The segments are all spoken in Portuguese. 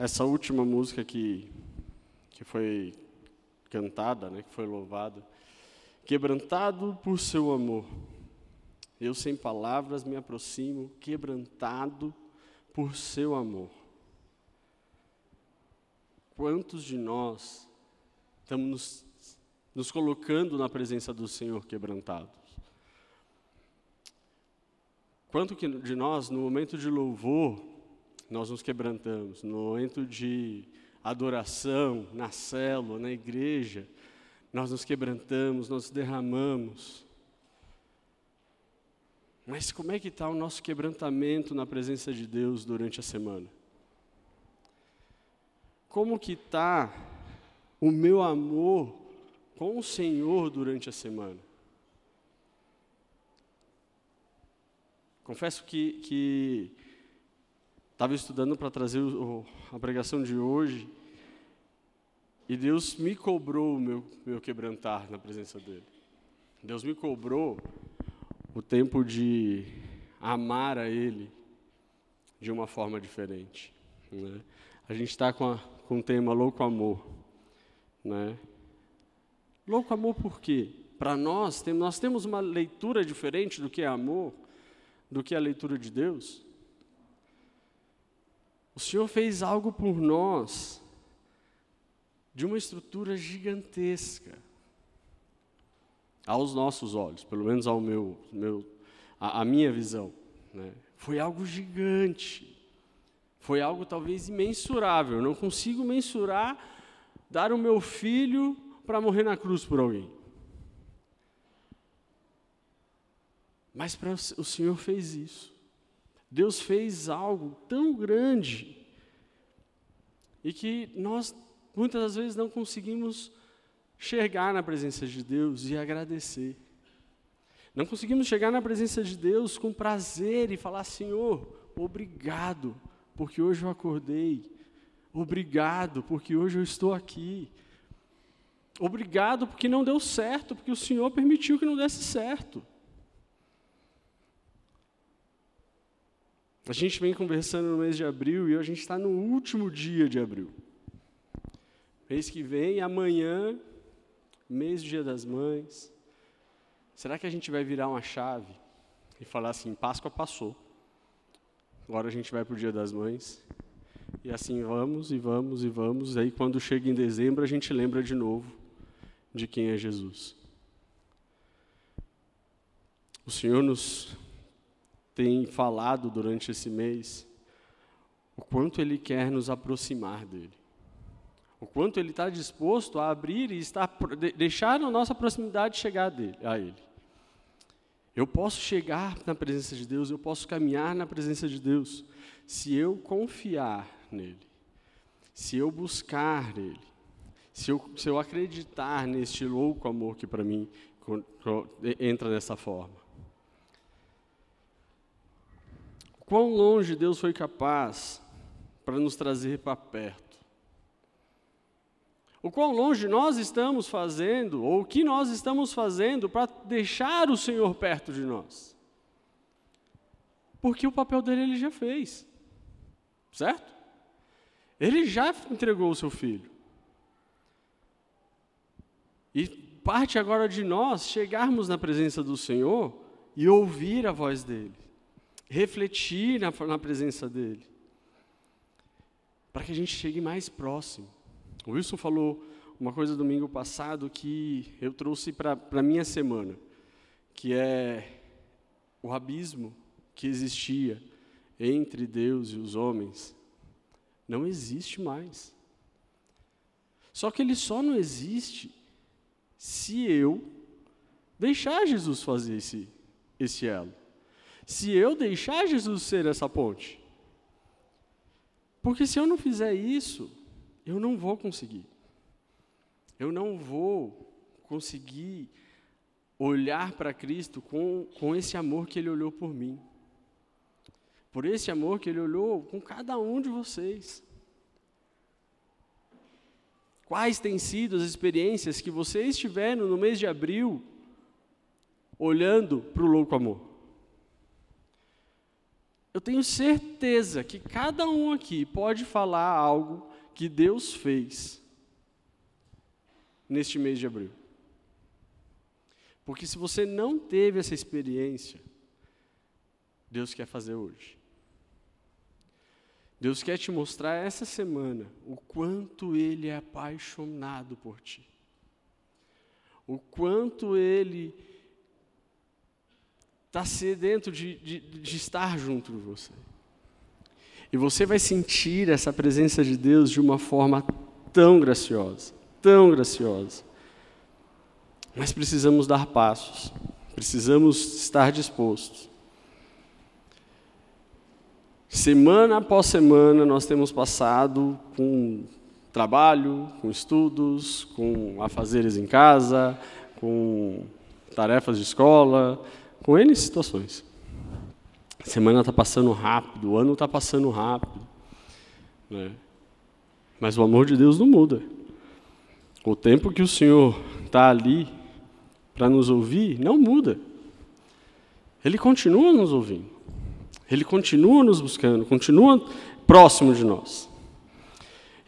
essa última música que, que foi cantada, né, que foi louvada, quebrantado por seu amor. Eu sem palavras me aproximo, quebrantado por seu amor. Quantos de nós estamos nos, nos colocando na presença do Senhor quebrantados? Quanto que de nós, no momento de louvor, nós nos quebrantamos, no momento de adoração, na célula, na igreja, nós nos quebrantamos, nós derramamos. Mas como é que está o nosso quebrantamento na presença de Deus durante a semana? Como que está o meu amor com o Senhor durante a semana? Confesso que estava estudando para trazer o, a pregação de hoje e Deus me cobrou o meu, meu quebrantar na presença dEle. Deus me cobrou o tempo de amar a Ele de uma forma diferente. Né? A gente está com, com o tema Louco Amor. Né? Louco Amor por quê? Para nós, tem, nós temos uma leitura diferente do que é amor, do que é a leitura de Deus. O Senhor fez algo por nós de uma estrutura gigantesca aos nossos olhos, pelo menos ao meu, meu a, a minha visão, né? Foi algo gigante. Foi algo talvez imensurável. Eu não consigo mensurar dar o meu filho para morrer na cruz por alguém. Mas o Senhor fez isso. Deus fez algo tão grande e que nós muitas das vezes não conseguimos chegar na presença de Deus e agradecer. Não conseguimos chegar na presença de Deus com prazer e falar: Senhor, obrigado, porque hoje eu acordei. Obrigado, porque hoje eu estou aqui. Obrigado, porque não deu certo, porque o Senhor permitiu que não desse certo. A gente vem conversando no mês de abril e a gente está no último dia de abril. Mês que vem, amanhã, mês do Dia das Mães. Será que a gente vai virar uma chave e falar assim: Páscoa passou, agora a gente vai para o Dia das Mães? E assim vamos e vamos e vamos. E aí, quando chega em dezembro, a gente lembra de novo de quem é Jesus. O Senhor nos tem falado durante esse mês o quanto Ele quer nos aproximar dEle o quanto ele está disposto a abrir e estar, deixar a nossa proximidade chegar dele, a ele. Eu posso chegar na presença de Deus, eu posso caminhar na presença de Deus, se eu confiar nele, se eu buscar nele, se eu, se eu acreditar neste louco amor que para mim entra dessa forma. Quão longe Deus foi capaz para nos trazer para perto o quão longe nós estamos fazendo, ou o que nós estamos fazendo para deixar o Senhor perto de nós. Porque o papel dele ele já fez. Certo? Ele já entregou o seu filho. E parte agora de nós chegarmos na presença do Senhor e ouvir a voz dele, refletir na, na presença dele, para que a gente chegue mais próximo. O Wilson falou uma coisa domingo passado que eu trouxe para a minha semana, que é o abismo que existia entre Deus e os homens. Não existe mais. Só que ele só não existe se eu deixar Jesus fazer esse, esse elo. Se eu deixar Jesus ser essa ponte. Porque se eu não fizer isso, eu não vou conseguir. Eu não vou conseguir olhar para Cristo com, com esse amor que Ele olhou por mim. Por esse amor que Ele olhou com cada um de vocês. Quais têm sido as experiências que vocês tiveram no mês de abril, olhando para o louco amor? Eu tenho certeza que cada um aqui pode falar algo que Deus fez neste mês de abril. Porque se você não teve essa experiência, Deus quer fazer hoje. Deus quer te mostrar essa semana o quanto Ele é apaixonado por ti. O quanto Ele está sedento de, de, de estar junto de você. E você vai sentir essa presença de Deus de uma forma tão graciosa, tão graciosa. Mas precisamos dar passos, precisamos estar dispostos. Semana após semana, nós temos passado com trabalho, com estudos, com afazeres em casa, com tarefas de escola, com N situações. A semana está passando rápido, o ano está passando rápido. Né? Mas o amor de Deus não muda. O tempo que o Senhor está ali para nos ouvir não muda. Ele continua nos ouvindo. Ele continua nos buscando, continua próximo de nós.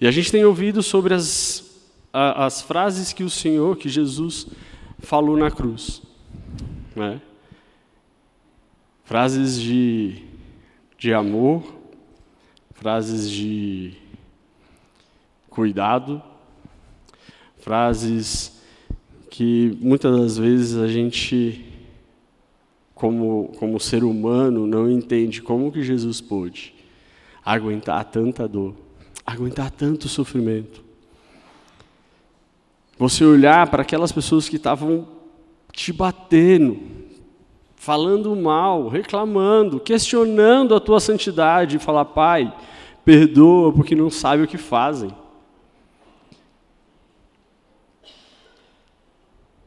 E a gente tem ouvido sobre as, a, as frases que o Senhor, que Jesus falou na cruz. Né? Frases de, de amor, frases de cuidado, frases que muitas das vezes a gente como, como ser humano, não entende como que Jesus pôde aguentar tanta dor, aguentar tanto sofrimento. Você olhar para aquelas pessoas que estavam te batendo, falando mal, reclamando, questionando a tua santidade e falar, Pai, perdoa porque não sabe o que fazem.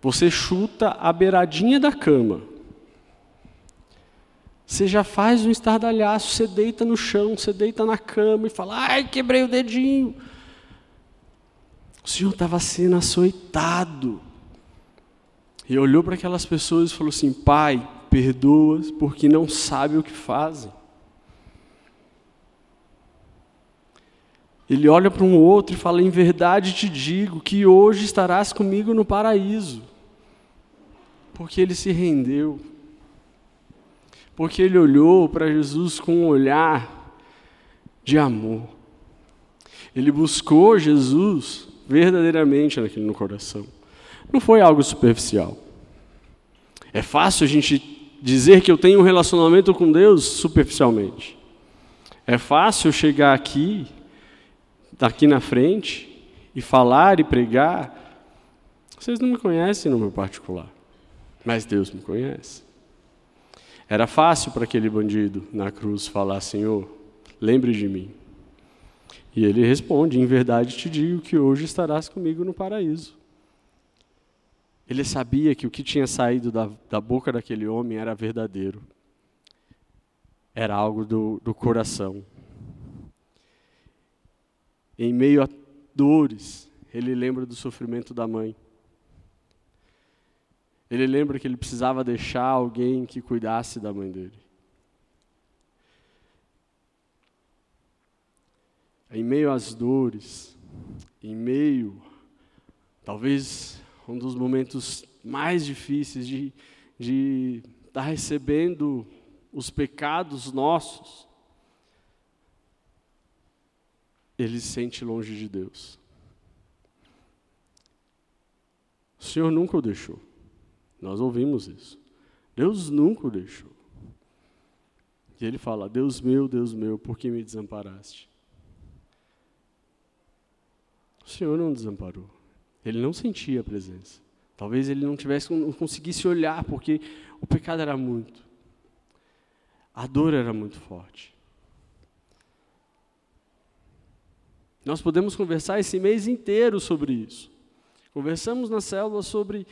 Você chuta a beiradinha da cama você já faz um estardalhaço, você deita no chão, você deita na cama e fala: ai, quebrei o dedinho. O Senhor estava sendo açoitado. E olhou para aquelas pessoas e falou assim: Pai, perdoa-as porque não sabem o que fazem. Ele olha para um outro e fala: Em verdade te digo que hoje estarás comigo no paraíso. Porque ele se rendeu porque ele olhou para Jesus com um olhar de amor. Ele buscou Jesus verdadeiramente naquele no coração. Não foi algo superficial. É fácil a gente dizer que eu tenho um relacionamento com Deus superficialmente. É fácil chegar aqui, aqui na frente, e falar e pregar. Vocês não me conhecem no meu particular, mas Deus me conhece. Era fácil para aquele bandido na cruz falar: Senhor, lembre de mim. E ele responde: Em verdade te digo que hoje estarás comigo no paraíso. Ele sabia que o que tinha saído da, da boca daquele homem era verdadeiro, era algo do, do coração. Em meio a dores, ele lembra do sofrimento da mãe. Ele lembra que ele precisava deixar alguém que cuidasse da mãe dele. Em meio às dores, em meio, talvez um dos momentos mais difíceis de, de estar tá recebendo os pecados nossos, ele se sente longe de Deus. O Senhor nunca o deixou. Nós ouvimos isso. Deus nunca o deixou. E ele fala: Deus meu, Deus meu, por que me desamparaste? O Senhor não desamparou. Ele não sentia a presença. Talvez ele não tivesse, não conseguisse olhar, porque o pecado era muito. A dor era muito forte. Nós podemos conversar esse mês inteiro sobre isso. Conversamos na célula sobre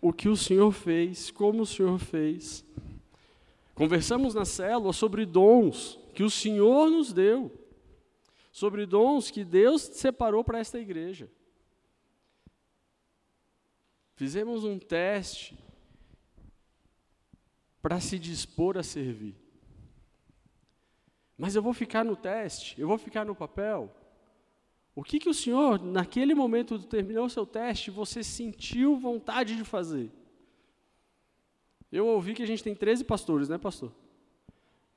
o que o Senhor fez, como o Senhor fez. Conversamos na célula sobre dons que o Senhor nos deu, sobre dons que Deus separou para esta igreja. Fizemos um teste para se dispor a servir. Mas eu vou ficar no teste, eu vou ficar no papel. O que, que o Senhor, naquele momento, terminou o seu teste, você sentiu vontade de fazer? Eu ouvi que a gente tem 13 pastores, né, pastor?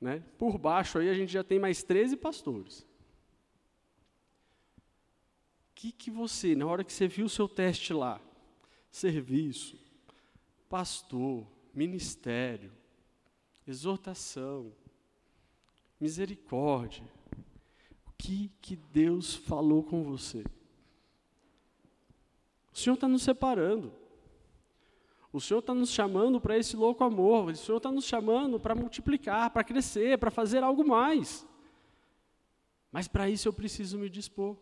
Né? Por baixo aí a gente já tem mais 13 pastores. O que, que você, na hora que você viu o seu teste lá, serviço, pastor, ministério, exortação, misericórdia, o que, que Deus falou com você? O Senhor está nos separando. O Senhor está nos chamando para esse louco amor. O Senhor está nos chamando para multiplicar, para crescer, para fazer algo mais. Mas para isso eu preciso me dispor.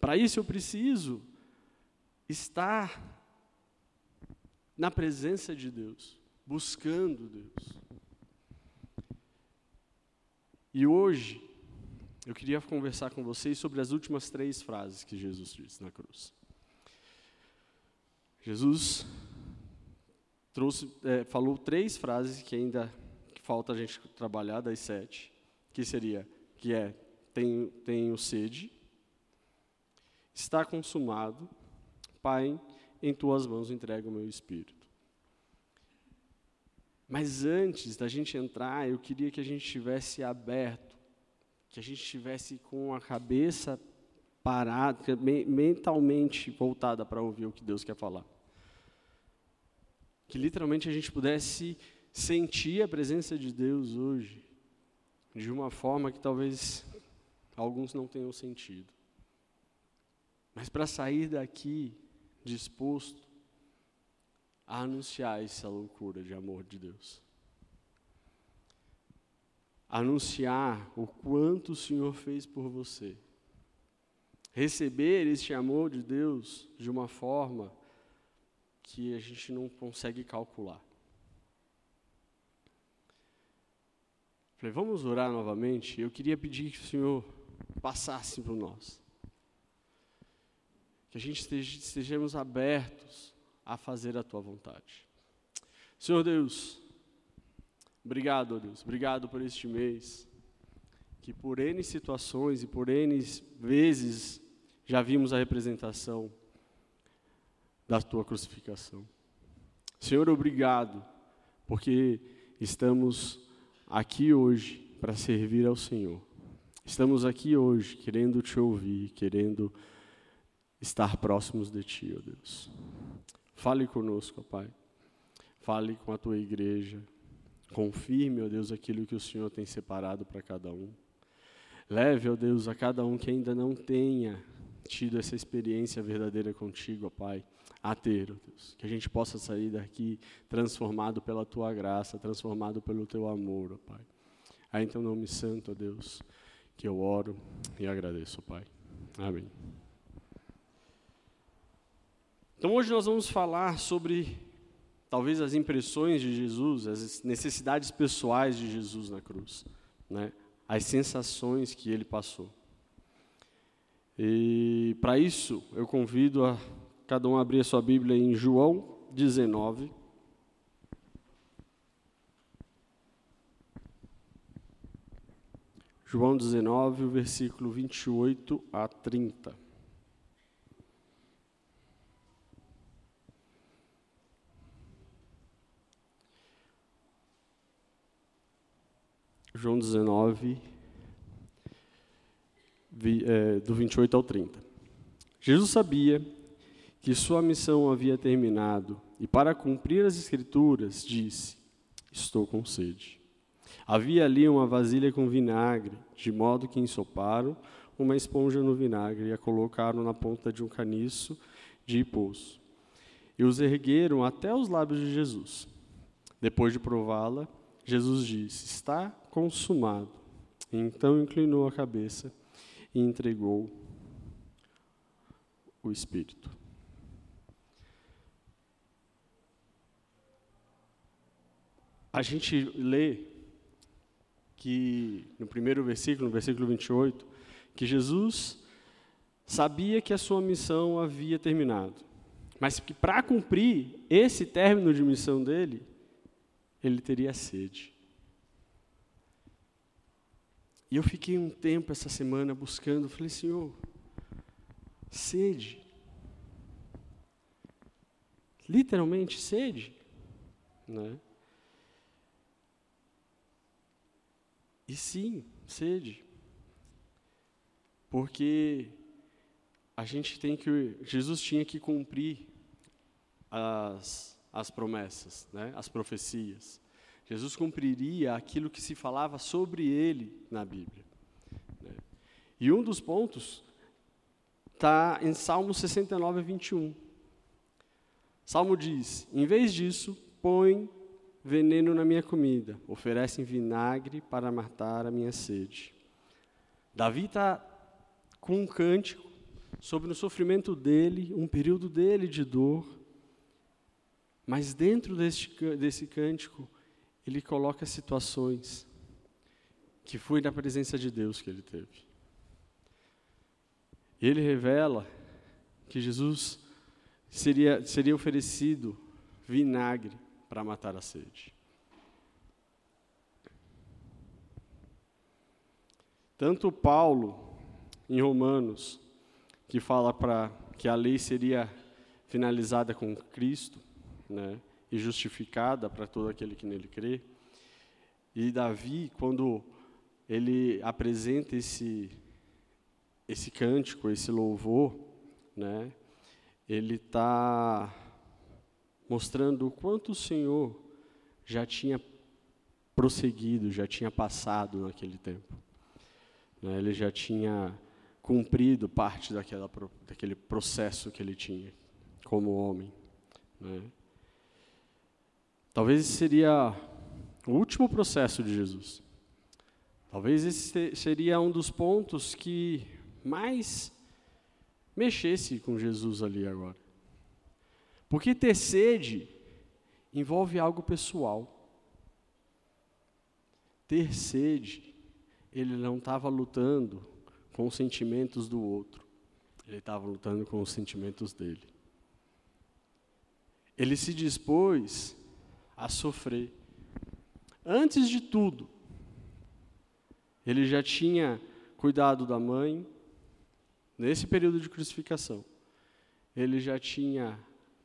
Para isso eu preciso estar na presença de Deus, buscando Deus. E hoje, eu queria conversar com vocês sobre as últimas três frases que Jesus disse na cruz. Jesus trouxe, é, falou três frases que ainda falta a gente trabalhar das sete, que seria, que é, tenho, tenho sede, está consumado, Pai, em tuas mãos entrego o meu espírito. Mas antes da gente entrar, eu queria que a gente estivesse aberto, que a gente estivesse com a cabeça parada, mentalmente voltada para ouvir o que Deus quer falar que literalmente a gente pudesse sentir a presença de Deus hoje de uma forma que talvez alguns não tenham sentido. Mas para sair daqui disposto a anunciar essa loucura de amor de Deus. Anunciar o quanto o Senhor fez por você. Receber este amor de Deus de uma forma que a gente não consegue calcular. Falei, vamos orar novamente? Eu queria pedir que o Senhor passasse por nós. Que a gente esteja, estejamos abertos a fazer a tua vontade. Senhor Deus, obrigado, Deus, obrigado por este mês, que por N situações e por N vezes já vimos a representação da tua crucificação. Senhor, obrigado, porque estamos aqui hoje para servir ao Senhor. Estamos aqui hoje querendo te ouvir, querendo estar próximos de ti, ó Deus. Fale conosco, ó Pai. Fale com a tua igreja. Confirme, ó Deus, aquilo que o Senhor tem separado para cada um. Leve, ó Deus, a cada um que ainda não tenha tido essa experiência verdadeira contigo, ó Pai a ter, ó Deus. Que a gente possa sair daqui transformado pela tua graça, transformado pelo teu amor, ó Pai. Aí então, nome santo, ó Deus, que eu oro e agradeço, ó Pai. Amém. Então hoje nós vamos falar sobre talvez as impressões de Jesus, as necessidades pessoais de Jesus na cruz, né? As sensações que ele passou. E para isso eu convido a cada um abrir a sua Bíblia em João 19. João 19, o versículo 28 a 30. João 19, é, do 28 ao 30. Jesus sabia que sua missão havia terminado e, para cumprir as Escrituras, disse: Estou com sede. Havia ali uma vasilha com vinagre, de modo que ensoparam uma esponja no vinagre e a colocaram na ponta de um caniço de poço. E os ergueram até os lábios de Jesus. Depois de prová-la, Jesus disse: Está consumado. Então inclinou a cabeça e entregou o Espírito. a gente lê que no primeiro versículo, no versículo 28, que Jesus sabia que a sua missão havia terminado, mas que para cumprir esse término de missão dele, ele teria sede. E eu fiquei um tempo essa semana buscando, falei, Senhor, sede. Literalmente sede, né? E sim, sede. Porque a gente tem que Jesus tinha que cumprir as, as promessas, né? As profecias. Jesus cumpriria aquilo que se falava sobre ele na Bíblia. Né? E um dos pontos está em Salmo 69, 21. Salmo diz: Em vez disso, põe veneno na minha comida, oferecem vinagre para matar a minha sede. Davi está com um cântico sobre o sofrimento dele, um período dele de dor, mas dentro desse, desse cântico, ele coloca situações que foi na presença de Deus que ele teve. Ele revela que Jesus seria, seria oferecido vinagre para matar a sede. Tanto Paulo, em Romanos, que fala para que a lei seria finalizada com Cristo, né? e justificada para todo aquele que nele crê. E Davi, quando ele apresenta esse esse cântico, esse louvor, né? Ele está mostrando o quanto o Senhor já tinha prosseguido, já tinha passado naquele tempo. Né? Ele já tinha cumprido parte daquela, daquele processo que ele tinha como homem. Né? Talvez esse seria o último processo de Jesus. Talvez esse seria um dos pontos que mais mexesse com Jesus ali agora. Porque ter sede envolve algo pessoal. Ter sede, ele não estava lutando com os sentimentos do outro, ele estava lutando com os sentimentos dele. Ele se dispôs a sofrer. Antes de tudo, ele já tinha cuidado da mãe, nesse período de crucificação. Ele já tinha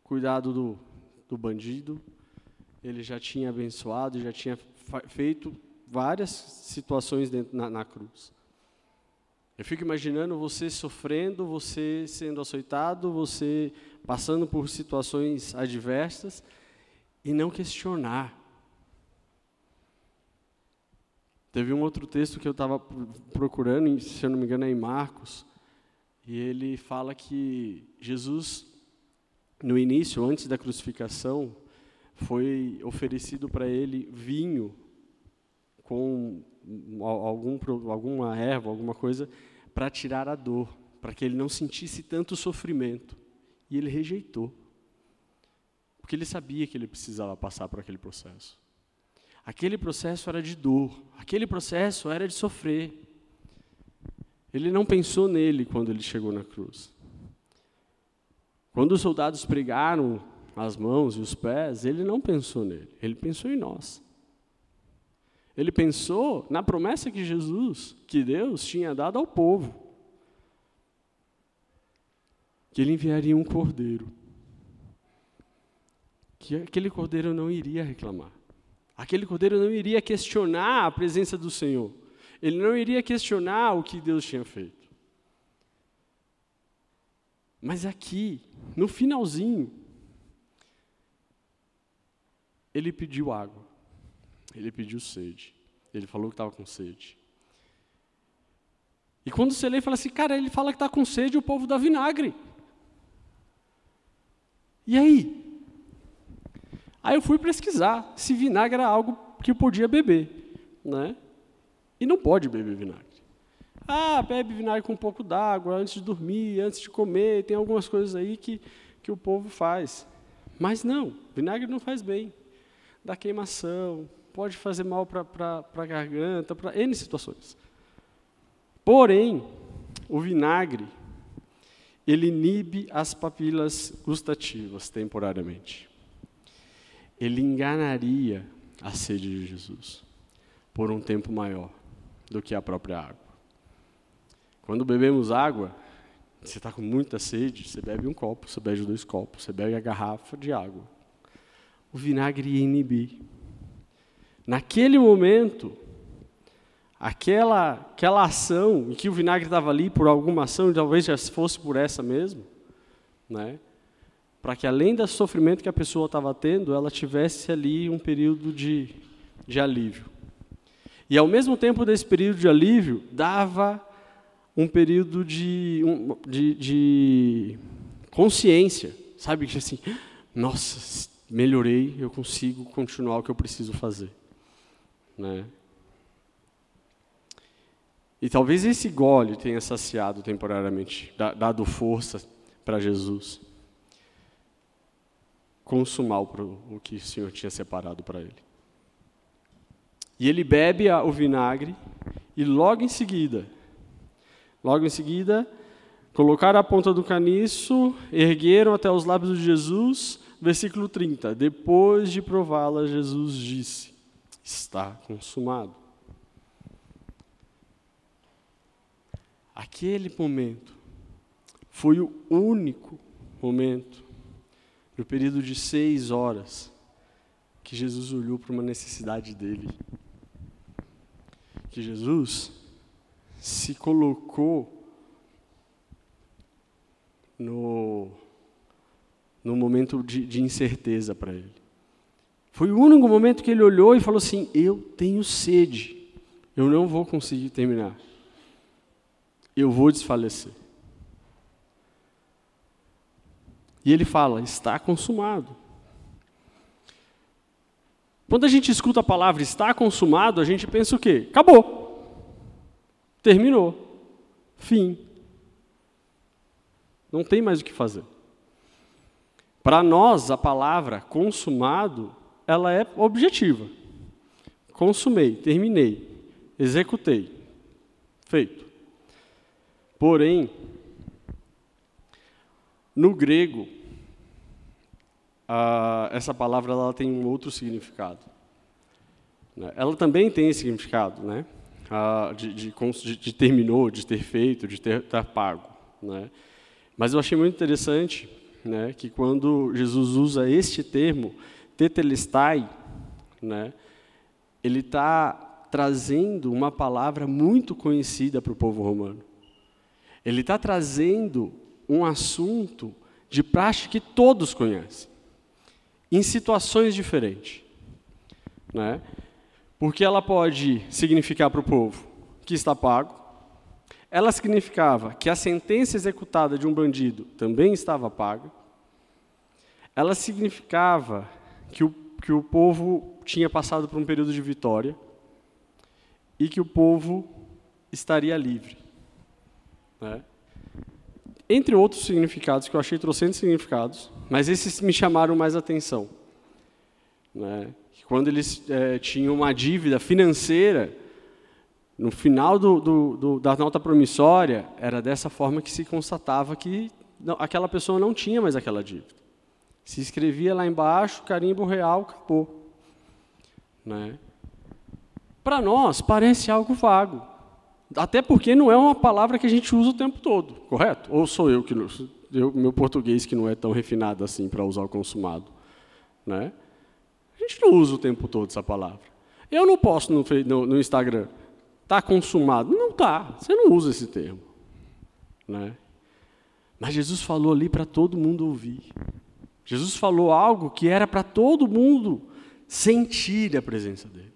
cuidado do, do bandido, ele já tinha abençoado, já tinha feito várias situações dentro, na, na cruz. Eu fico imaginando você sofrendo, você sendo açoitado, você passando por situações adversas, e não questionar. Teve um outro texto que eu estava procurando, se eu não me engano é em Marcos, e ele fala que Jesus, no início, antes da crucificação, foi oferecido para ele vinho com algum, alguma erva, alguma coisa, para tirar a dor, para que ele não sentisse tanto sofrimento. E ele rejeitou. Porque ele sabia que ele precisava passar por aquele processo. Aquele processo era de dor, aquele processo era de sofrer. Ele não pensou nele quando ele chegou na cruz. Quando os soldados pregaram as mãos e os pés, ele não pensou nele, ele pensou em nós. Ele pensou na promessa que Jesus, que Deus tinha dado ao povo. Que ele enviaria um cordeiro que aquele cordeiro não iria reclamar. Aquele cordeiro não iria questionar a presença do Senhor. Ele não iria questionar o que Deus tinha feito. Mas aqui, no finalzinho, ele pediu água. Ele pediu sede. Ele falou que estava com sede. E quando você lê, fala assim, cara, ele fala que está com sede o povo dá vinagre. E aí? Aí eu fui pesquisar se vinagre era algo que eu podia beber, né? E não pode beber vinagre. Ah, bebe vinagre com um pouco d'água antes de dormir, antes de comer, tem algumas coisas aí que, que o povo faz. Mas não, vinagre não faz bem. Dá queimação, pode fazer mal para a garganta, para N situações. Porém, o vinagre, ele inibe as papilas gustativas temporariamente ele enganaria a sede de Jesus por um tempo maior. do que a própria água. Quando bebemos água, você está com muita sede, você bebe um copo, você bebe dois copos, você bebe a garrafa de água. O vinagre ia inibir. Naquele momento, aquela, aquela ação em que o vinagre estava ali por alguma ação, talvez já fosse por essa mesmo, né? Para que além do sofrimento que a pessoa estava tendo, ela tivesse ali um período de, de alívio. E ao mesmo tempo desse período de alívio, dava um período de, de, de consciência, sabe? Que assim, nossa, melhorei, eu consigo continuar o que eu preciso fazer. Né? E talvez esse gole tenha saciado temporariamente, dado força para Jesus consumar o, que o Senhor tinha separado para ele. E ele bebe o vinagre e logo em seguida, logo em seguida, colocaram a ponta do caniço, ergueram até os lábios de Jesus, versículo 30. Depois de prová-la, Jesus disse: Está consumado. Aquele momento foi o único momento, no período de seis horas, que Jesus olhou para uma necessidade dele. Que Jesus se colocou no, no momento de, de incerteza para ele. Foi o único momento que ele olhou e falou assim: Eu tenho sede, eu não vou conseguir terminar eu vou desfalecer. E ele fala: está consumado. Quando a gente escuta a palavra está consumado, a gente pensa o quê? Acabou. Terminou. Fim. Não tem mais o que fazer. Para nós, a palavra consumado, ela é objetiva. Consumei, terminei, executei. Feito. Porém, no grego, essa palavra ela tem um outro significado. Né? Ela também tem esse significado, né? de, de, de, terminou, de ter feito, de ter, ter pago. Né? Mas eu achei muito interessante né, que quando Jesus usa este termo, tetelestai, né, ele está trazendo uma palavra muito conhecida para o povo romano. Ele está trazendo um assunto de praxe que todos conhecem, em situações diferentes. Né? Porque ela pode significar para o povo que está pago, ela significava que a sentença executada de um bandido também estava paga, ela significava que o, que o povo tinha passado por um período de vitória e que o povo estaria livre. Né? Entre outros significados, que eu achei trocentos significados, mas esses me chamaram mais atenção. Né? Quando eles é, tinham uma dívida financeira, no final do, do, do, da nota promissória, era dessa forma que se constatava que não, aquela pessoa não tinha mais aquela dívida. Se escrevia lá embaixo, carimbo real, acabou. Né? Para nós, parece algo vago. Até porque não é uma palavra que a gente usa o tempo todo, correto? Ou sou eu que não, eu, meu português que não é tão refinado assim para usar o consumado, né? A gente não usa o tempo todo essa palavra. Eu não posto no, no, no Instagram, está consumado. Não está, você não usa esse termo. Né? Mas Jesus falou ali para todo mundo ouvir. Jesus falou algo que era para todo mundo sentir a presença dele.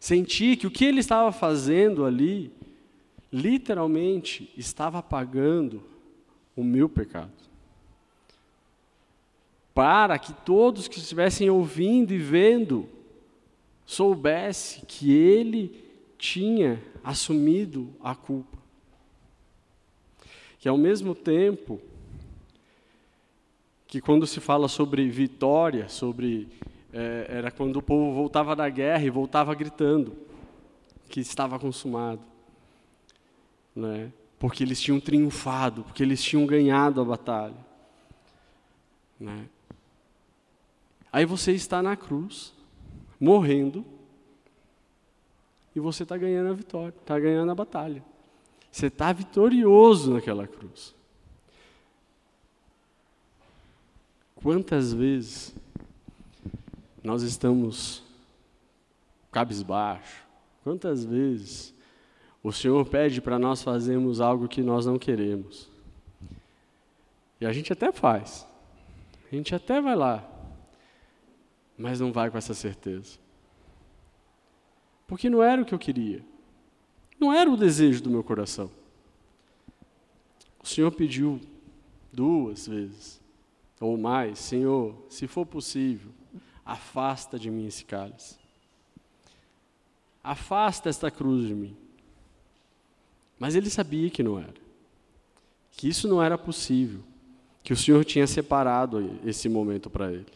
Sentir que o que ele estava fazendo ali literalmente estava pagando o meu pecado. Para que todos que estivessem ouvindo e vendo soubesse que ele tinha assumido a culpa. Que ao mesmo tempo que quando se fala sobre vitória, sobre é, era quando o povo voltava da guerra e voltava gritando que estava consumado né? Porque eles tinham triunfado, porque eles tinham ganhado a batalha. Né? Aí você está na cruz, morrendo, e você está ganhando a vitória, está ganhando a batalha. Você está vitorioso naquela cruz. Quantas vezes nós estamos cabisbaixo? Quantas vezes o Senhor pede para nós fazermos algo que nós não queremos? E a gente até faz. A gente até vai lá. Mas não vai com essa certeza. Porque não era o que eu queria. Não era o desejo do meu coração. O Senhor pediu duas vezes ou mais, Senhor, se for possível, afasta de mim esse cálice. Afasta esta cruz de mim. Mas ele sabia que não era. Que isso não era possível. Que o Senhor tinha separado esse momento para ele.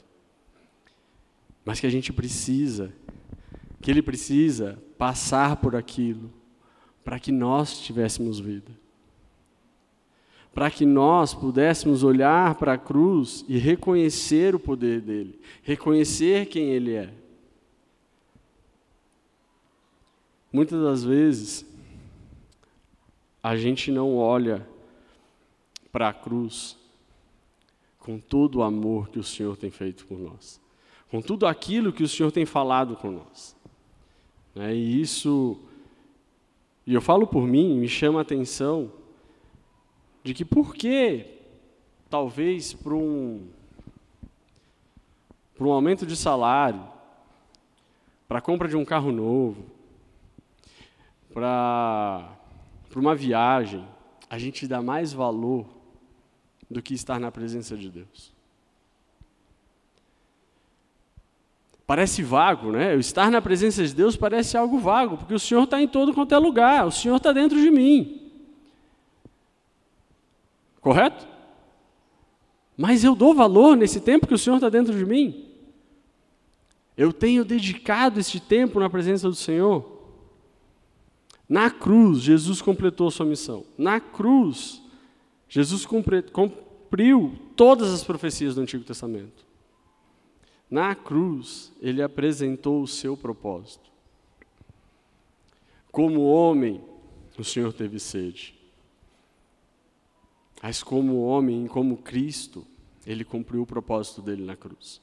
Mas que a gente precisa, que ele precisa passar por aquilo para que nós tivéssemos vida para que nós pudéssemos olhar para a cruz e reconhecer o poder dele, reconhecer quem ele é. Muitas das vezes, a gente não olha para a cruz com todo o amor que o Senhor tem feito por nós, com tudo aquilo que o Senhor tem falado com nós. Né? E isso, e eu falo por mim, me chama a atenção de que por que, talvez para um, para um aumento de salário, para a compra de um carro novo, para, para uma viagem, a gente dá mais valor do que estar na presença de Deus. Parece vago, né? Eu estar na presença de Deus parece algo vago, porque o Senhor está em todo quanto é lugar, o Senhor está dentro de mim. Correto? Mas eu dou valor nesse tempo que o Senhor está dentro de mim. Eu tenho dedicado este tempo na presença do Senhor. Na cruz, Jesus completou sua missão. Na cruz, Jesus cumpriu todas as profecias do Antigo Testamento. Na cruz, ele apresentou o seu propósito. Como homem, o Senhor teve sede. Mas como homem, como Cristo, ele cumpriu o propósito dele na cruz.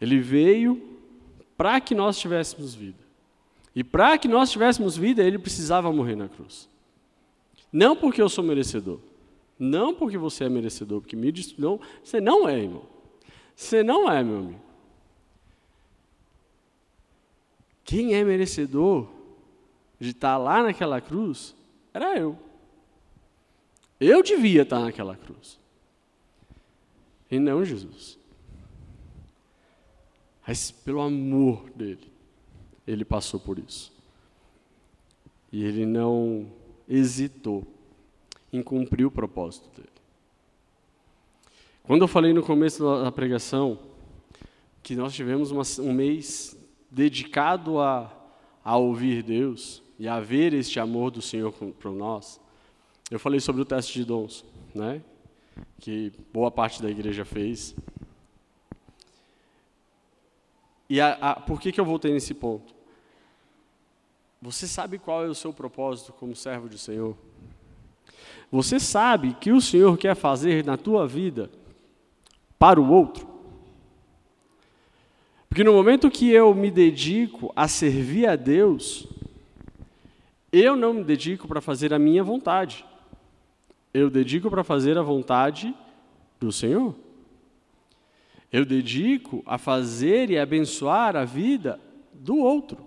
Ele veio para que nós tivéssemos vida. E para que nós tivéssemos vida, ele precisava morrer na cruz. Não porque eu sou merecedor. Não porque você é merecedor, porque me diz, não, você não é, irmão. Você não é, meu amigo. Quem é merecedor de estar lá naquela cruz era eu. Eu devia estar naquela cruz. E não Jesus. Mas pelo amor dele, ele passou por isso. E ele não hesitou em cumprir o propósito dele. Quando eu falei no começo da pregação que nós tivemos uma, um mês dedicado a, a ouvir Deus e a ver este amor do Senhor para nós, eu falei sobre o teste de dons, né? que boa parte da igreja fez. E a, a, por que, que eu voltei nesse ponto? Você sabe qual é o seu propósito como servo do Senhor? Você sabe que o Senhor quer fazer na tua vida para o outro? Porque no momento que eu me dedico a servir a Deus, eu não me dedico para fazer a minha vontade eu dedico para fazer a vontade do Senhor. Eu dedico a fazer e abençoar a vida do outro.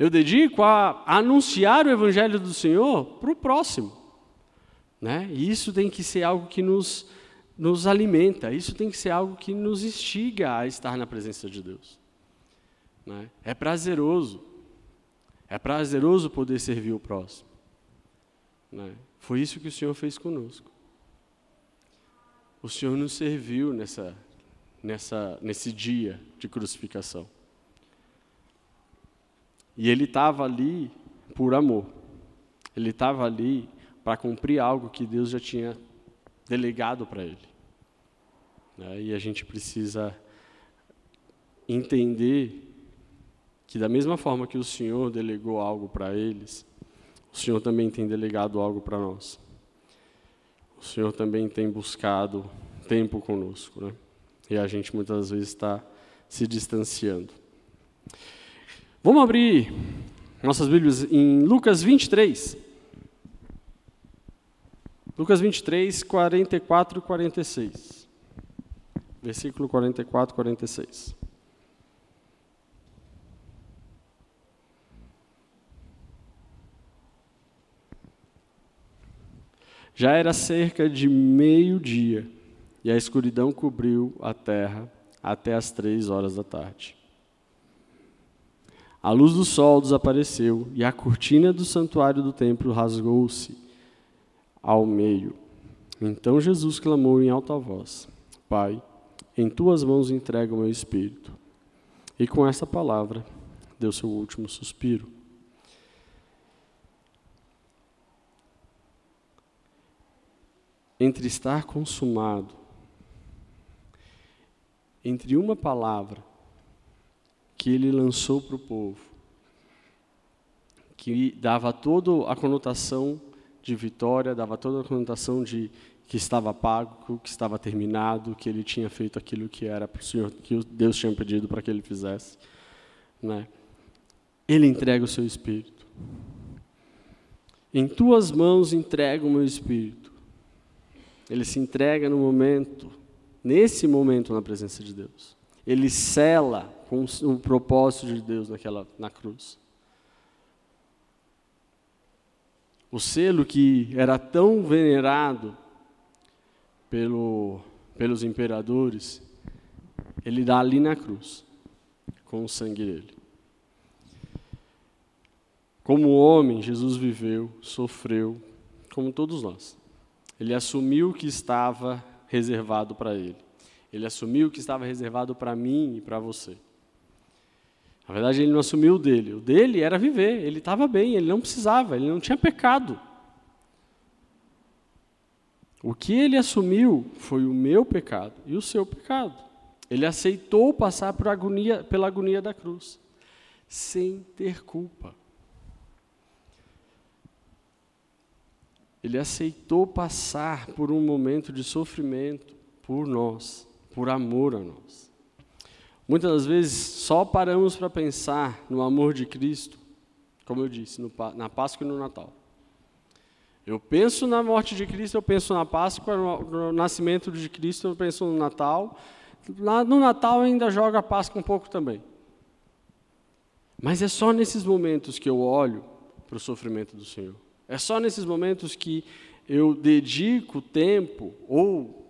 Eu dedico a anunciar o Evangelho do Senhor para o próximo. Né? E isso tem que ser algo que nos, nos alimenta, isso tem que ser algo que nos instiga a estar na presença de Deus. Né? É prazeroso, é prazeroso poder servir o próximo. Né? Foi isso que o Senhor fez conosco. O Senhor nos serviu nessa, nessa, nesse dia de crucificação. E Ele estava ali por amor. Ele estava ali para cumprir algo que Deus já tinha delegado para Ele. Né? E a gente precisa entender que da mesma forma que o Senhor delegou algo para eles, o Senhor também tem delegado algo para nós. O Senhor também tem buscado tempo conosco, né? E a gente muitas vezes está se distanciando. Vamos abrir nossas Bíblias em Lucas 23. Lucas 23, 44 e 46. Versículo 44 e 46. Já era cerca de meio-dia e a escuridão cobriu a terra até as três horas da tarde. A luz do sol desapareceu e a cortina do santuário do templo rasgou-se ao meio. Então Jesus clamou em alta voz: Pai, em tuas mãos entrego o meu espírito. E com essa palavra deu seu último suspiro. Entre estar consumado, entre uma palavra que ele lançou para o povo, que dava toda a conotação de vitória, dava toda a conotação de que estava pago, que estava terminado, que ele tinha feito aquilo que era para o Senhor, que Deus tinha pedido para que ele fizesse, né? Ele entrega o seu espírito. Em tuas mãos entrego o meu espírito. Ele se entrega no momento, nesse momento na presença de Deus. Ele cela com o propósito de Deus naquela na cruz. O selo que era tão venerado pelo, pelos imperadores, ele dá ali na cruz, com o sangue dele. Como homem, Jesus viveu, sofreu, como todos nós. Ele assumiu o que estava reservado para ele. Ele assumiu o que estava reservado para mim e para você. Na verdade, ele não assumiu o dele. O dele era viver, ele estava bem, ele não precisava, ele não tinha pecado. O que ele assumiu foi o meu pecado e o seu pecado. Ele aceitou passar agonia, pela agonia da cruz, sem ter culpa. Ele aceitou passar por um momento de sofrimento por nós, por amor a nós. Muitas das vezes só paramos para pensar no amor de Cristo, como eu disse, no, na Páscoa e no Natal. Eu penso na morte de Cristo, eu penso na Páscoa, no, no nascimento de Cristo, eu penso no Natal. no Natal ainda joga a Páscoa um pouco também. Mas é só nesses momentos que eu olho para o sofrimento do Senhor. É só nesses momentos que eu dedico tempo ou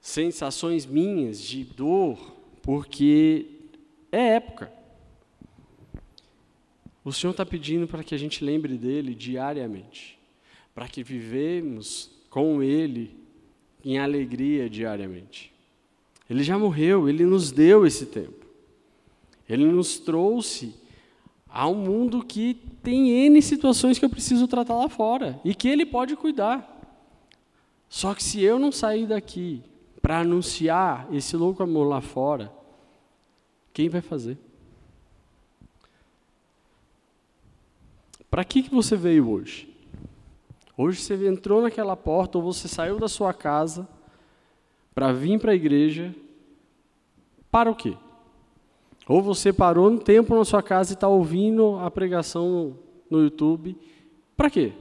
sensações minhas de dor, porque é época. O Senhor está pedindo para que a gente lembre dele diariamente, para que vivemos com ele em alegria diariamente. Ele já morreu, ele nos deu esse tempo. Ele nos trouxe a um mundo que tem N situações que eu preciso tratar lá fora e que ele pode cuidar. Só que se eu não sair daqui para anunciar esse louco amor lá fora, quem vai fazer? Para que, que você veio hoje? Hoje você entrou naquela porta ou você saiu da sua casa para vir para a igreja para o quê? Ou você parou um tempo na sua casa e está ouvindo a pregação no, YouTube. Para quê?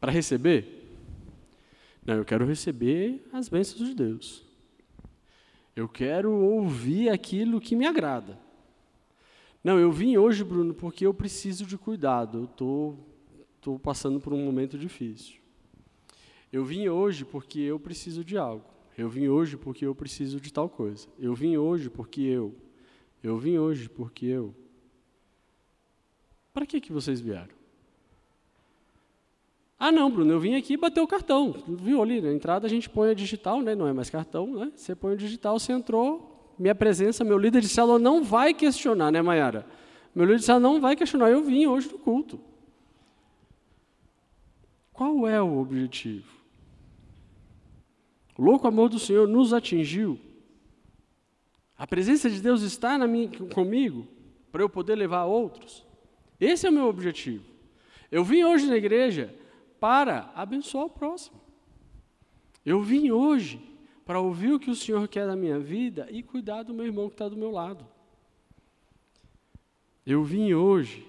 Para receber? Não, eu quero receber as bênçãos de Deus. Eu quero ouvir aquilo que me agrada. Não, eu vim hoje, Bruno, porque eu preciso de cuidado. Eu tô, tô passando por um momento difícil. Eu vim hoje porque eu preciso de algo. Eu vim hoje porque eu preciso de tal coisa. Eu vim hoje porque eu. Eu vim hoje porque eu. Para que, que vocês vieram? Ah, não, Bruno, eu vim aqui bater o cartão. Viu ali, na entrada a gente põe a digital, né? não é mais cartão, né? Você põe o digital, você entrou, minha presença, meu líder de célula não vai questionar, né, Mayara? Meu líder de célula não vai questionar, eu vim hoje do culto. Qual é o objetivo? O louco amor do Senhor nos atingiu. A presença de Deus está minha, comigo para eu poder levar a outros. Esse é o meu objetivo. Eu vim hoje na igreja para abençoar o próximo. Eu vim hoje para ouvir o que o Senhor quer da minha vida e cuidar do meu irmão que está do meu lado. Eu vim hoje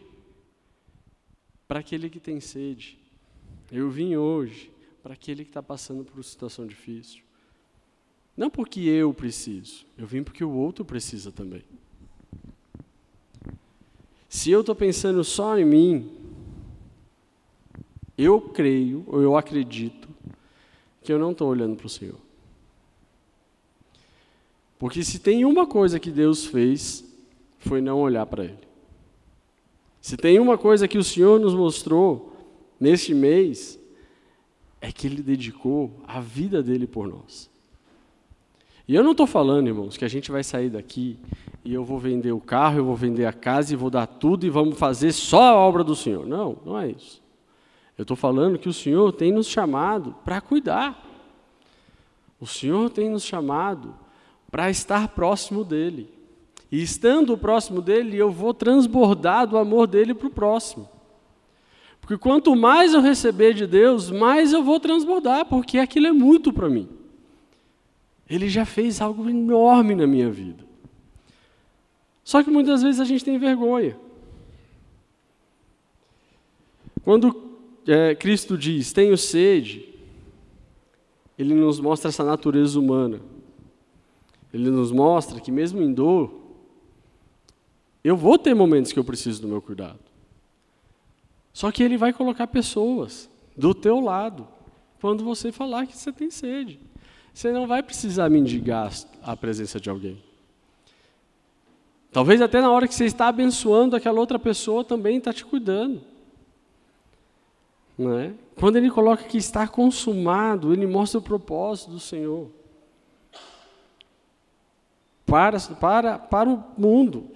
para aquele que tem sede. Eu vim hoje para aquele que está passando por uma situação difícil. Não porque eu preciso, eu vim porque o outro precisa também. Se eu estou pensando só em mim, eu creio, ou eu acredito, que eu não estou olhando para o Senhor. Porque se tem uma coisa que Deus fez, foi não olhar para Ele. Se tem uma coisa que o Senhor nos mostrou neste mês, é que Ele dedicou a vida dele por nós. E eu não estou falando, irmãos, que a gente vai sair daqui e eu vou vender o carro, eu vou vender a casa e vou dar tudo e vamos fazer só a obra do Senhor. Não, não é isso. Eu estou falando que o Senhor tem nos chamado para cuidar. O Senhor tem nos chamado para estar próximo dEle. E estando próximo dEle, eu vou transbordar do amor dEle para o próximo. Porque quanto mais eu receber de Deus, mais eu vou transbordar, porque aquilo é muito para mim. Ele já fez algo enorme na minha vida. Só que muitas vezes a gente tem vergonha. Quando é, Cristo diz: Tenho sede, ele nos mostra essa natureza humana. Ele nos mostra que, mesmo em dor, eu vou ter momentos que eu preciso do meu cuidado. Só que ele vai colocar pessoas do teu lado quando você falar que você tem sede. Você não vai precisar mendigar a presença de alguém. Talvez até na hora que você está abençoando, aquela outra pessoa também está te cuidando. É? Quando ele coloca que está consumado, ele mostra o propósito do Senhor. Para, para, para o mundo.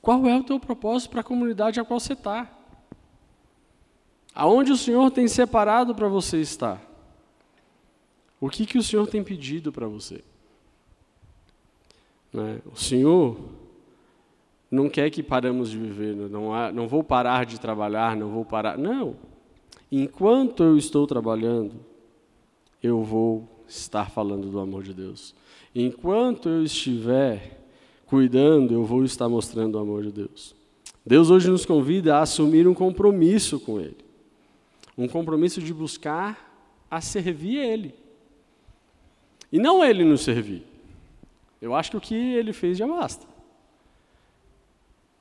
Qual é o teu propósito para a comunidade a qual você está? Aonde o Senhor tem separado para você estar? O que, que o Senhor tem pedido para você? É? O Senhor não quer que paramos de viver, não, há, não vou parar de trabalhar, não vou parar. Não. Enquanto eu estou trabalhando, eu vou estar falando do amor de Deus. Enquanto eu estiver cuidando, eu vou estar mostrando o amor de Deus. Deus hoje nos convida a assumir um compromisso com Ele. Um compromisso de buscar a servir Ele. E não Ele nos servir. Eu acho que o que Ele fez já basta.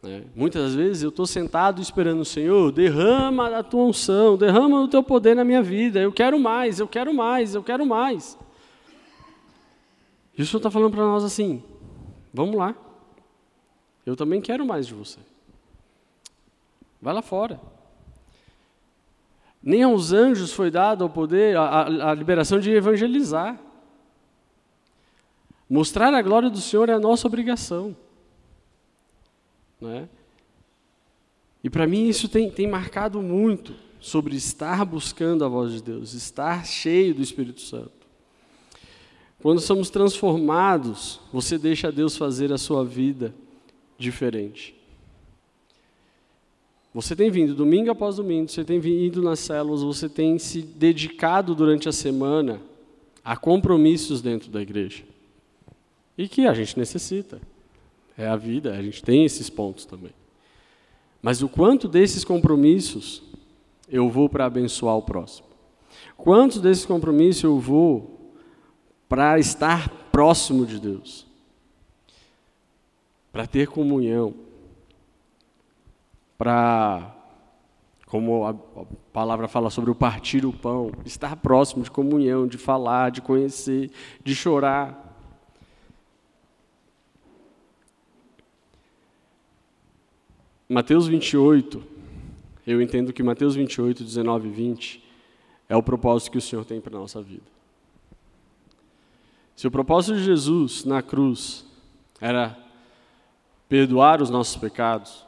Né? Muitas vezes eu estou sentado esperando o Senhor, derrama a tua unção, derrama o teu poder na minha vida. Eu quero mais, eu quero mais, eu quero mais. E o Senhor está falando para nós assim: vamos lá, eu também quero mais de você. Vai lá fora. Nem aos anjos foi dado o poder, a, a liberação de evangelizar. Mostrar a glória do Senhor é a nossa obrigação. Né? E para mim isso tem, tem marcado muito sobre estar buscando a voz de Deus, estar cheio do Espírito Santo. Quando somos transformados, você deixa Deus fazer a sua vida diferente. Você tem vindo domingo após domingo, você tem vindo nas células, você tem se dedicado durante a semana a compromissos dentro da igreja. E que a gente necessita. É a vida, a gente tem esses pontos também. Mas o quanto desses compromissos eu vou para abençoar o próximo? Quantos desses compromissos eu vou para estar próximo de Deus? Para ter comunhão? Para, como a palavra fala sobre o partir o pão, estar próximo de comunhão, de falar, de conhecer, de chorar. Mateus 28, eu entendo que Mateus 28, 19 e 20 é o propósito que o Senhor tem para a nossa vida. Se o propósito de Jesus na cruz era perdoar os nossos pecados,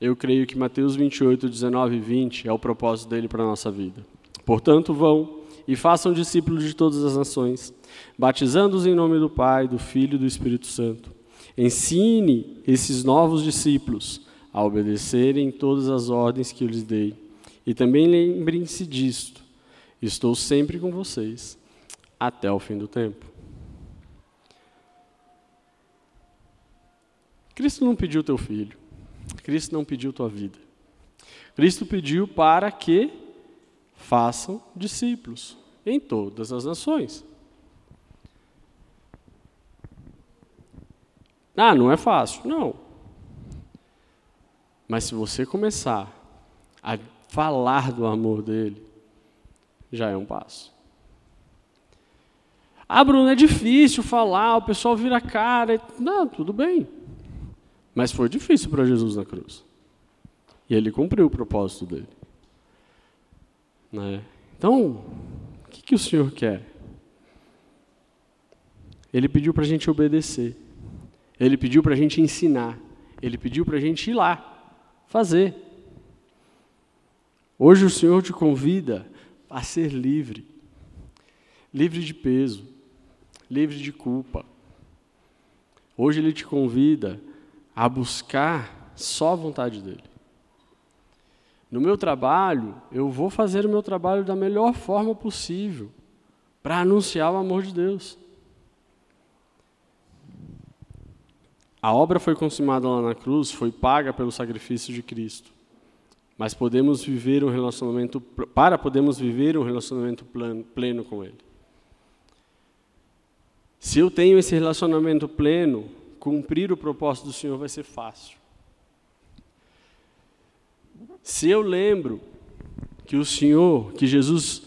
eu creio que Mateus 28, 19 e 20 é o propósito dele para a nossa vida. Portanto, vão e façam discípulos de todas as nações, batizando-os em nome do Pai, do Filho e do Espírito Santo Ensine esses novos discípulos a obedecerem todas as ordens que eu lhes dei. E também lembrem-se disto: estou sempre com vocês até o fim do tempo. Cristo não pediu teu filho. Cristo não pediu tua vida. Cristo pediu para que façam discípulos em todas as nações. Ah, não é fácil. Não. Mas se você começar a falar do amor dele, já é um passo. Ah, Bruno, é difícil falar, o pessoal vira cara. Não, tudo bem. Mas foi difícil para Jesus na cruz. E ele cumpriu o propósito dele. Né? Então, o que, que o Senhor quer? Ele pediu para a gente obedecer. Ele pediu para a gente ensinar. Ele pediu para a gente ir lá, fazer. Hoje o Senhor te convida a ser livre. Livre de peso. Livre de culpa. Hoje Ele te convida a buscar só a vontade dEle. No meu trabalho, eu vou fazer o meu trabalho da melhor forma possível para anunciar o amor de Deus. A obra foi consumada lá na cruz, foi paga pelo sacrifício de Cristo. Mas podemos viver um relacionamento para podemos viver um relacionamento pleno, com ele. Se eu tenho esse relacionamento pleno, cumprir o propósito do Senhor vai ser fácil. Se eu lembro que o Senhor, que Jesus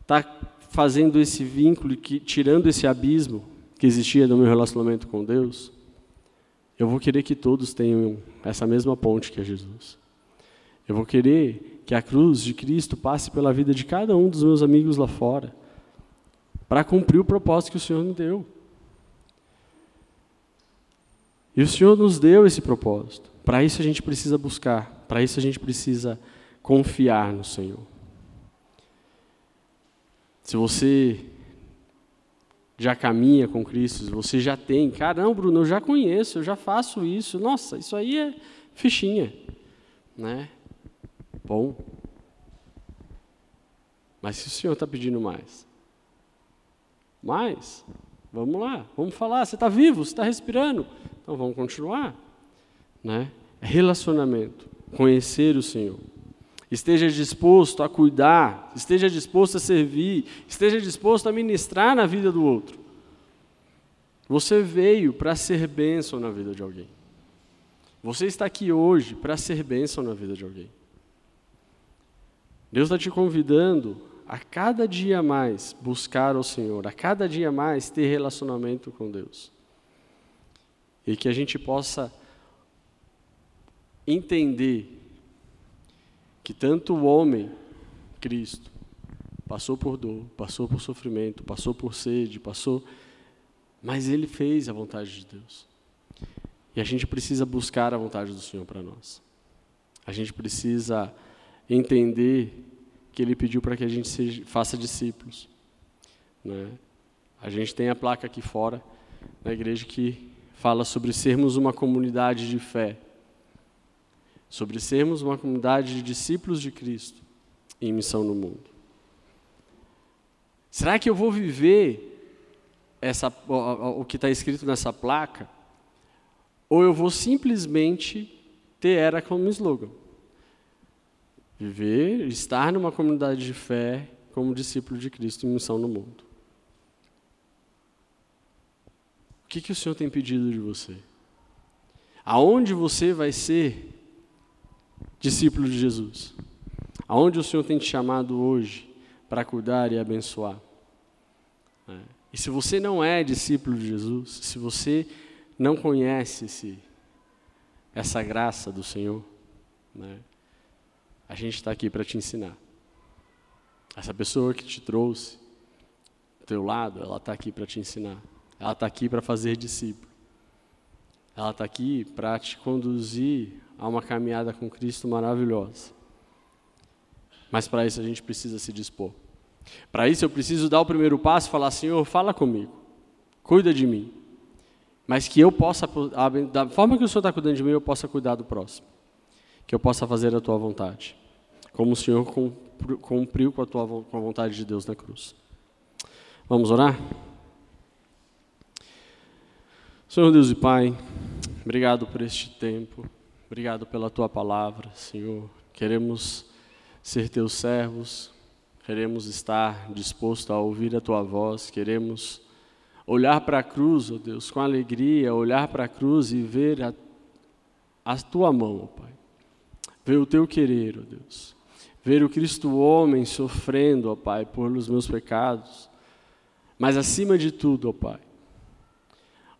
está fazendo esse vínculo, que, tirando esse abismo que existia no meu relacionamento com Deus, eu vou querer que todos tenham essa mesma ponte que é Jesus. Eu vou querer que a cruz de Cristo passe pela vida de cada um dos meus amigos lá fora, para cumprir o propósito que o Senhor me deu. E o Senhor nos deu esse propósito. Para isso a gente precisa buscar, para isso a gente precisa confiar no Senhor. Se você já caminha com Cristo, você já tem, caramba, Bruno, eu já conheço, eu já faço isso. Nossa, isso aí é fichinha, né? Bom. Mas se o Senhor está pedindo mais, mais, vamos lá, vamos falar. Você está vivo, você está respirando, então vamos continuar, né? Relacionamento, conhecer o Senhor. Esteja disposto a cuidar, esteja disposto a servir, esteja disposto a ministrar na vida do outro. Você veio para ser bênção na vida de alguém. Você está aqui hoje para ser bênção na vida de alguém. Deus está te convidando a cada dia mais buscar o Senhor, a cada dia mais ter relacionamento com Deus. E que a gente possa entender que tanto o homem, Cristo, passou por dor, passou por sofrimento, passou por sede, passou. Mas ele fez a vontade de Deus. E a gente precisa buscar a vontade do Senhor para nós. A gente precisa entender que ele pediu para que a gente seja, faça discípulos. Né? A gente tem a placa aqui fora, na igreja, que fala sobre sermos uma comunidade de fé sobre sermos uma comunidade de discípulos de Cristo em missão no mundo. Será que eu vou viver essa, o, que está escrito nessa placa? Ou eu vou simplesmente ter era como slogan? Viver, estar numa comunidade de fé como discípulo de Cristo em missão no mundo. O que, que o Senhor tem pedido de você? Aonde você vai ser discípulo de Jesus? Aonde o Senhor tem te chamado hoje para cuidar e abençoar? É. E se você não é discípulo de Jesus, se você não conhece esse, essa graça do Senhor, né, a gente está aqui para te ensinar. Essa pessoa que te trouxe do teu lado, ela está aqui para te ensinar. Ela está aqui para fazer discípulo. Ela está aqui para te conduzir a uma caminhada com Cristo maravilhosa. Mas para isso a gente precisa se dispor. Para isso eu preciso dar o primeiro passo e falar: Senhor, fala comigo, cuida de mim. mas que eu possa, da forma que o Senhor está cuidando de mim, eu possa cuidar do próximo. Que eu possa fazer a tua vontade, como o Senhor cumpriu com a tua com a vontade de Deus na cruz. Vamos orar? Senhor Deus e Pai, obrigado por este tempo, obrigado pela tua palavra, Senhor. Queremos ser teus servos, queremos estar disposto a ouvir a tua voz, queremos olhar para a cruz, ó oh Deus, com alegria, olhar para a cruz e ver a, a tua mão, ó Pai. Ver o teu querer, ó Deus. Ver o Cristo homem sofrendo, ó Pai, pelos meus pecados. Mas acima de tudo, ó Pai,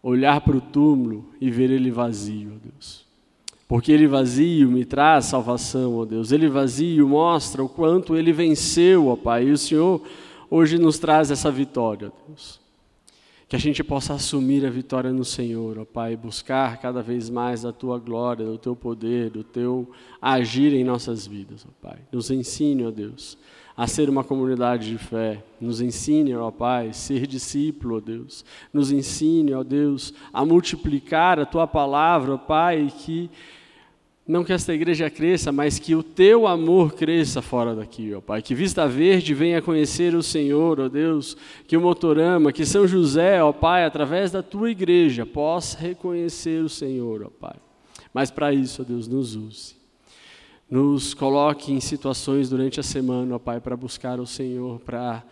olhar para o túmulo e ver ele vazio, ó Deus. Porque ele vazio me traz salvação, ó Deus. Ele vazio mostra o quanto ele venceu, ó Pai. E o Senhor hoje nos traz essa vitória, ó Deus. Que a gente possa assumir a vitória no Senhor, ó Pai, buscar cada vez mais a tua glória, o teu poder, o teu agir em nossas vidas, ó Pai. Nos ensine, ó Deus, a ser uma comunidade de fé. Nos ensine, ó Pai, ser discípulo, ó Deus. Nos ensine, ó Deus, a multiplicar a tua palavra, ó Pai, que não que esta igreja cresça, mas que o teu amor cresça fora daqui, ó Pai. Que Vista Verde venha conhecer o Senhor, ó Deus. Que o Motorama, que São José, ó Pai, através da tua igreja, possa reconhecer o Senhor, ó Pai. Mas para isso, ó Deus, nos use. Nos coloque em situações durante a semana, ó Pai, para buscar o Senhor, para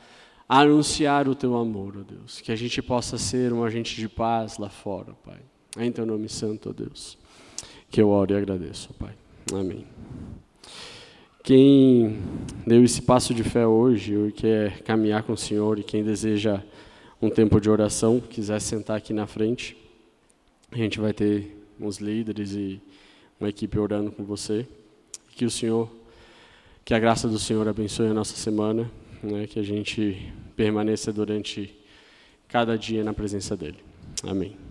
anunciar o teu amor, ó Deus. Que a gente possa ser um agente de paz lá fora, ó Pai. Em teu nome santo, ó Deus. Que eu oro e agradeço, Pai. Amém. Quem deu esse passo de fé hoje, ou quer caminhar com o Senhor, e quem deseja um tempo de oração, quiser sentar aqui na frente, a gente vai ter uns líderes e uma equipe orando com você. Que o Senhor, que a graça do Senhor abençoe a nossa semana, né, que a gente permaneça durante cada dia na presença dEle. Amém.